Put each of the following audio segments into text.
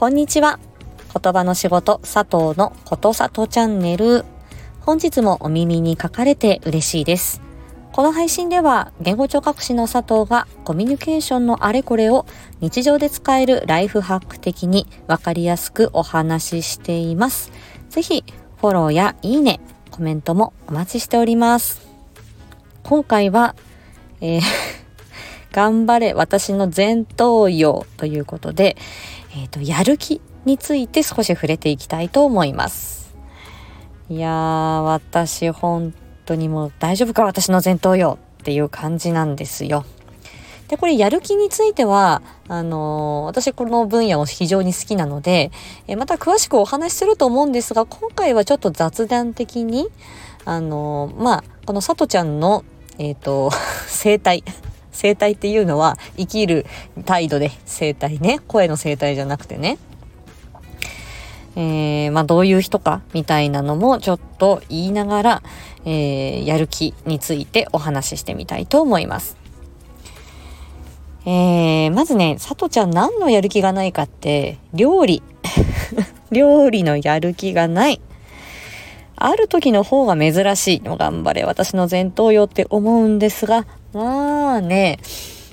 こんにちは。言葉の仕事佐藤のことさとチャンネル。本日もお耳に書かれて嬉しいです。この配信では言語聴覚士の佐藤がコミュニケーションのあれこれを日常で使えるライフハック的にわかりやすくお話ししています。ぜひフォローやいいね、コメントもお待ちしております。今回は、えー頑張れ私の前頭葉ということで、えっ、ー、と、やる気について少し触れていきたいと思います。いやー、私本当にもう大丈夫か私の前頭葉っていう感じなんですよ。で、これやる気については、あのー、私この分野を非常に好きなので、えまた詳しくお話しすると思うんですが、今回はちょっと雑談的に、あのー、まあ、このさとちゃんの、えっ、ー、と、生態生態っていうのは生きる態度で生態ね。声の生態じゃなくてね。えー、まあどういう人かみたいなのもちょっと言いながら、えー、やる気についてお話ししてみたいと思います。えー、まずね、さとちゃん何のやる気がないかって、料理。料理のやる気がない。ある時の方が珍しいの。頑張れ、私の前頭葉って思うんですが、まあね、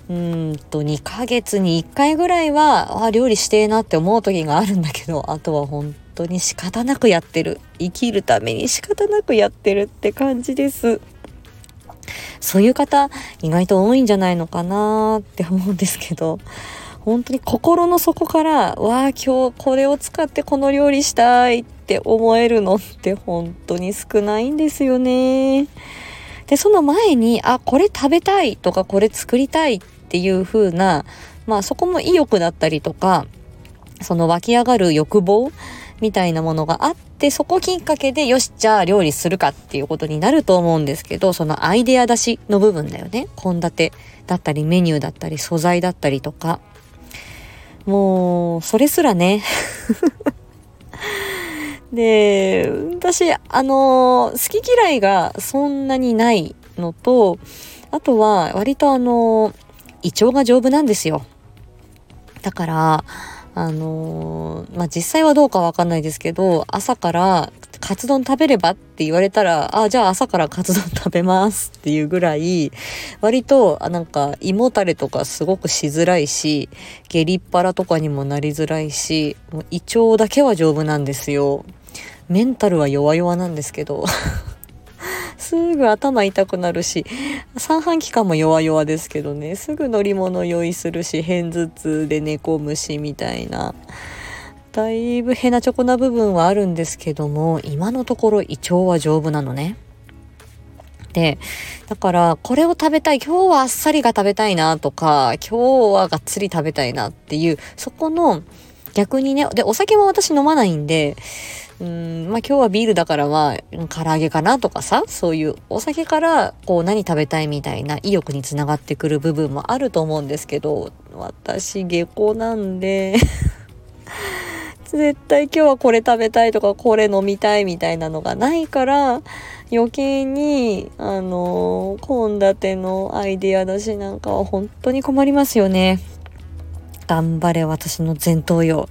うんと、2ヶ月に1回ぐらいは、あ、料理してえなって思う時があるんだけど、あとは本当に仕方なくやってる。生きるために仕方なくやってるって感じです。そういう方、意外と多いんじゃないのかなって思うんですけど、本当に心の底から、わあ、今日これを使ってこの料理したいって思えるのって本当に少ないんですよね。で、その前に、あ、これ食べたいとか、これ作りたいっていう風な、まあそこも意欲だったりとか、その湧き上がる欲望みたいなものがあって、そこきっかけで、よし、じゃあ料理するかっていうことになると思うんですけど、そのアイデア出しの部分だよね。献立だったり、メニューだったり、素材だったりとか。もう、それすらねで、私、あの、好き嫌いがそんなにないのと、あとは割とあの、胃腸が丈夫なんですよ。だから、あのまあ、実際はどうかわかんないですけど、朝からカツ丼食べればって言われたら、あ、じゃあ朝からカツ丼食べますっていうぐらい、割と、あなんか胃もたれとかすごくしづらいし、下痢っ腹とかにもなりづらいし、もう胃腸だけは丈夫なんですよ。メンタルは弱々なんですけど すぐ頭痛くなるし、三半規管も弱々ですけどね、すぐ乗り物酔いするし、片頭痛で寝込むし、みたいな。だいぶヘナチョコな部分はあるんですけども、今のところ胃腸は丈夫なのね。で、だから、これを食べたい、今日はあっさりが食べたいなとか、今日はがっつり食べたいなっていう、そこの逆にね、で、お酒も私飲まないんで、うん、まあ今日はビールだからは、唐揚げかなとかさ、そういうお酒からこう何食べたいみたいな意欲につながってくる部分もあると思うんですけど、私下校なんで絶対今日はこれ食べたいとかこれ飲みたいみたいなのがないから余計にあの献立のアイデアだしなんかは本当に困りますよね。頑張れ私の前頭葉。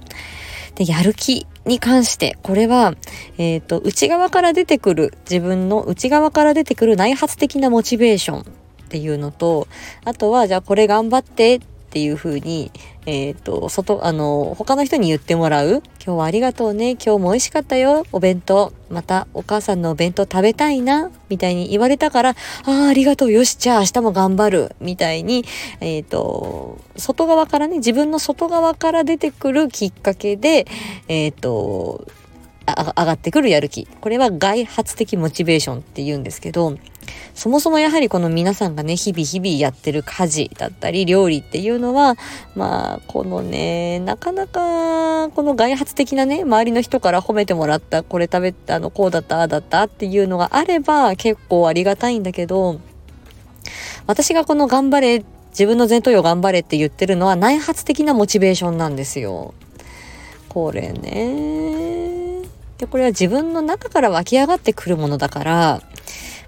で、やる気に関して、これは、えっ、ー、と、内側から出てくる、自分の内側から出てくる内発的なモチベーションっていうのと、あとは、じゃあこれ頑張ってっっていう風に、えっ、ー、と、外、あの、他の人に言ってもらう。今日はありがとうね。今日も美味しかったよ。お弁当。またお母さんのお弁当食べたいな。みたいに言われたから、ああ、ありがとう。よし、じゃあ明日も頑張る。みたいに、えっ、ー、と、外側からね、自分の外側から出てくるきっかけで、えっ、ー、と、上がってくるやる気。これは外発的モチベーションって言うんですけど、そもそもやはりこの皆さんがね、日々日々やってる家事だったり料理っていうのは、まあ、このね、なかなか、この外発的なね、周りの人から褒めてもらった、これ食べた、の、こうだった、ああだったっていうのがあれば結構ありがたいんだけど、私がこの頑張れ、自分の前頭葉頑張れって言ってるのは内発的なモチベーションなんですよ。これね。で、これは自分の中から湧き上がってくるものだから、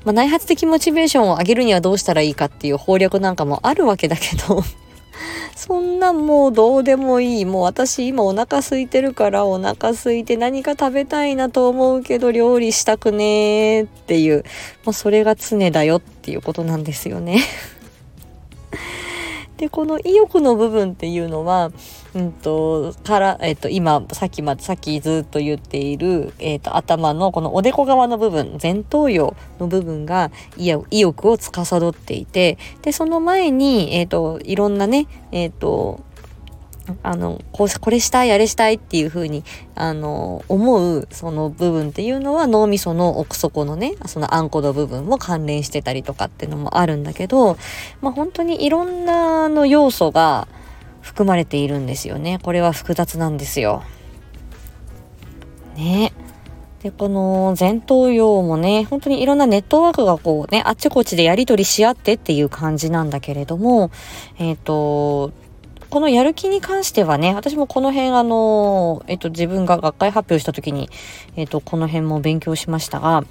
まあ、内発的モチベーションを上げるにはどうしたらいいかっていう攻略なんかもあるわけだけど そんなもうどうでもいい。もう私今お腹空いてるからお腹空いて何か食べたいなと思うけど料理したくねーっていう、もうそれが常だよっていうことなんですよね。で、この意欲の部分っていうのは、うんと、から、えっ、と、今、さっきま、さっきずっと言っている、えっ、と、頭のこのおでこ側の部分、前頭葉の部分が意欲を司っていて、で、その前に、えっ、と、いろんなね、えっ、と、あの、こう、これしたい、あれしたいっていう風に、あの、思うその部分っていうのは脳みその奥底のね、そのあんこの部分も関連してたりとかっていうのもあるんだけど、まあ本当にいろんなの要素が含まれているんですよね。これは複雑なんですよ。ね。で、この前頭葉もね、本当にいろんなネットワークがこうね、あっちこっちでやり取りし合ってっていう感じなんだけれども、えっ、ー、と、このやる気に関してはね、私もこの辺あの、えっと、自分が学会発表した時に、えっと、この辺も勉強しましたが、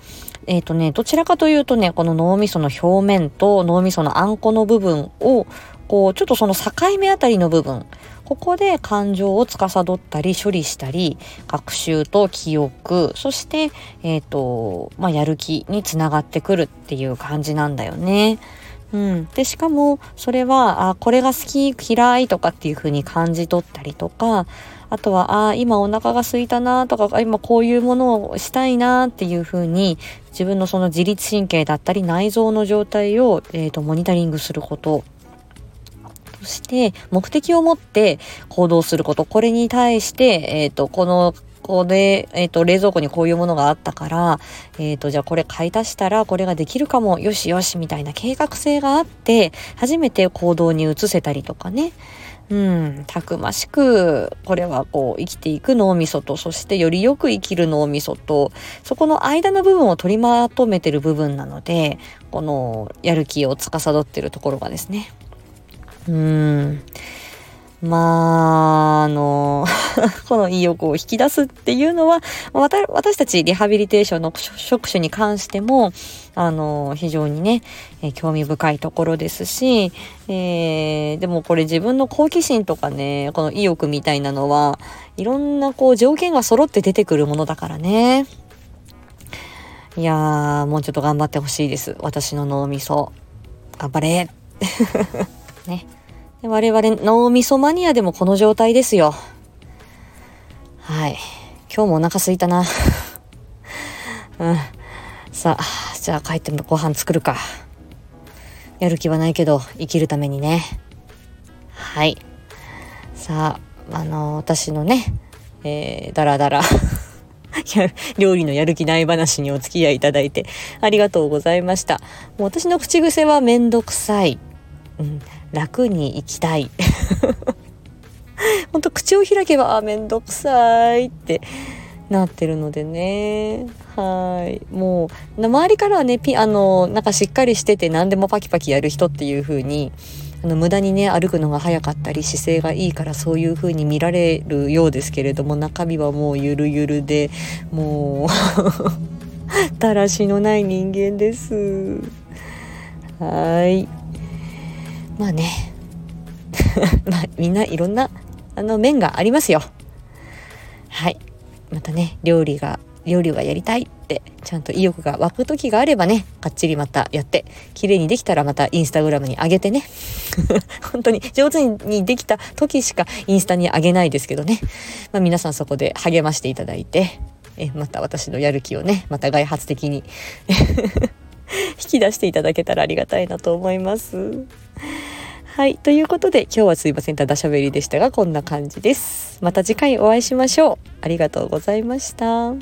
えっとね、どちらかというとね、この脳みその表面と脳みそのあんこの部分を、こう、ちょっとその境目あたりの部分、ここで感情を司ったり処理したり、学習と記憶、そして、えっ、と、まあ、やる気につながってくるっていう感じなんだよね。うん、でしかもそれはあこれが好き嫌いとかっていう風に感じ取ったりとかあとはあ今お腹が空いたなとか今こういうものをしたいなっていう風に自分のその自律神経だったり内臓の状態を、えーと、モニタリングすること。して目的を持って行動することこれに対して、えーとこのこで、えっ、ー、と、冷蔵庫にこういうものがあったから、えっ、ー、と、じゃあこれ買い足したらこれができるかも、よしよし、みたいな計画性があって、初めて行動に移せたりとかね。うん、たくましく、これはこう、生きていく脳みそと、そしてよりよく生きる脳みそと、そこの間の部分を取りまとめてる部分なので、この、やる気を司ってるところがですね。うん。まあ、あの、この意欲を引き出すっていうのは、私たちリハビリテーションの職種に関しても、あの、非常にね、え興味深いところですし、えー、でもこれ自分の好奇心とかね、この意欲みたいなのは、いろんなこう条件が揃って出てくるものだからね。いやー、もうちょっと頑張ってほしいです。私の脳みそ。頑張れ ね。我々脳みそマニアでもこの状態ですよ。はい。今日もお腹すいたな。うん。さあ、じゃあ帰ってもご飯作るか。やる気はないけど、生きるためにね。はい。さあ、あの私のね、えー、だらだら料理のやる気ない話にお付き合いいただいてありがとうございました。もう私の口癖はめんどくさい。うん、楽に生きたい。ほんと口を開けばあめんどくさいってなってるのでね。はい。もう周りからはねピあのなんかしっかりしてて何でもパキパキやる人っていう風にあの無駄にね歩くのが早かったり姿勢がいいからそういう風に見られるようですけれども中身はもうゆるゆるでもう だらしのない人間です。はい。まあね。まあみんないろんなあの面がありますよ。はい。またね料理が料理がやりたいってちゃんと意欲が湧く時があればねかっちりまたやって綺麗にできたらまたインスタグラムに上げてね。本当に上手にできた時しかインスタに上げないですけどね、まあ、皆さんそこで励ましていただいてえまた私のやる気をねまた外発的に。引き出していただけたらありがたいなと思います。はい。ということで、今日はすいません。ただしゃべりでしたが、こんな感じです。また次回お会いしましょう。ありがとうございました。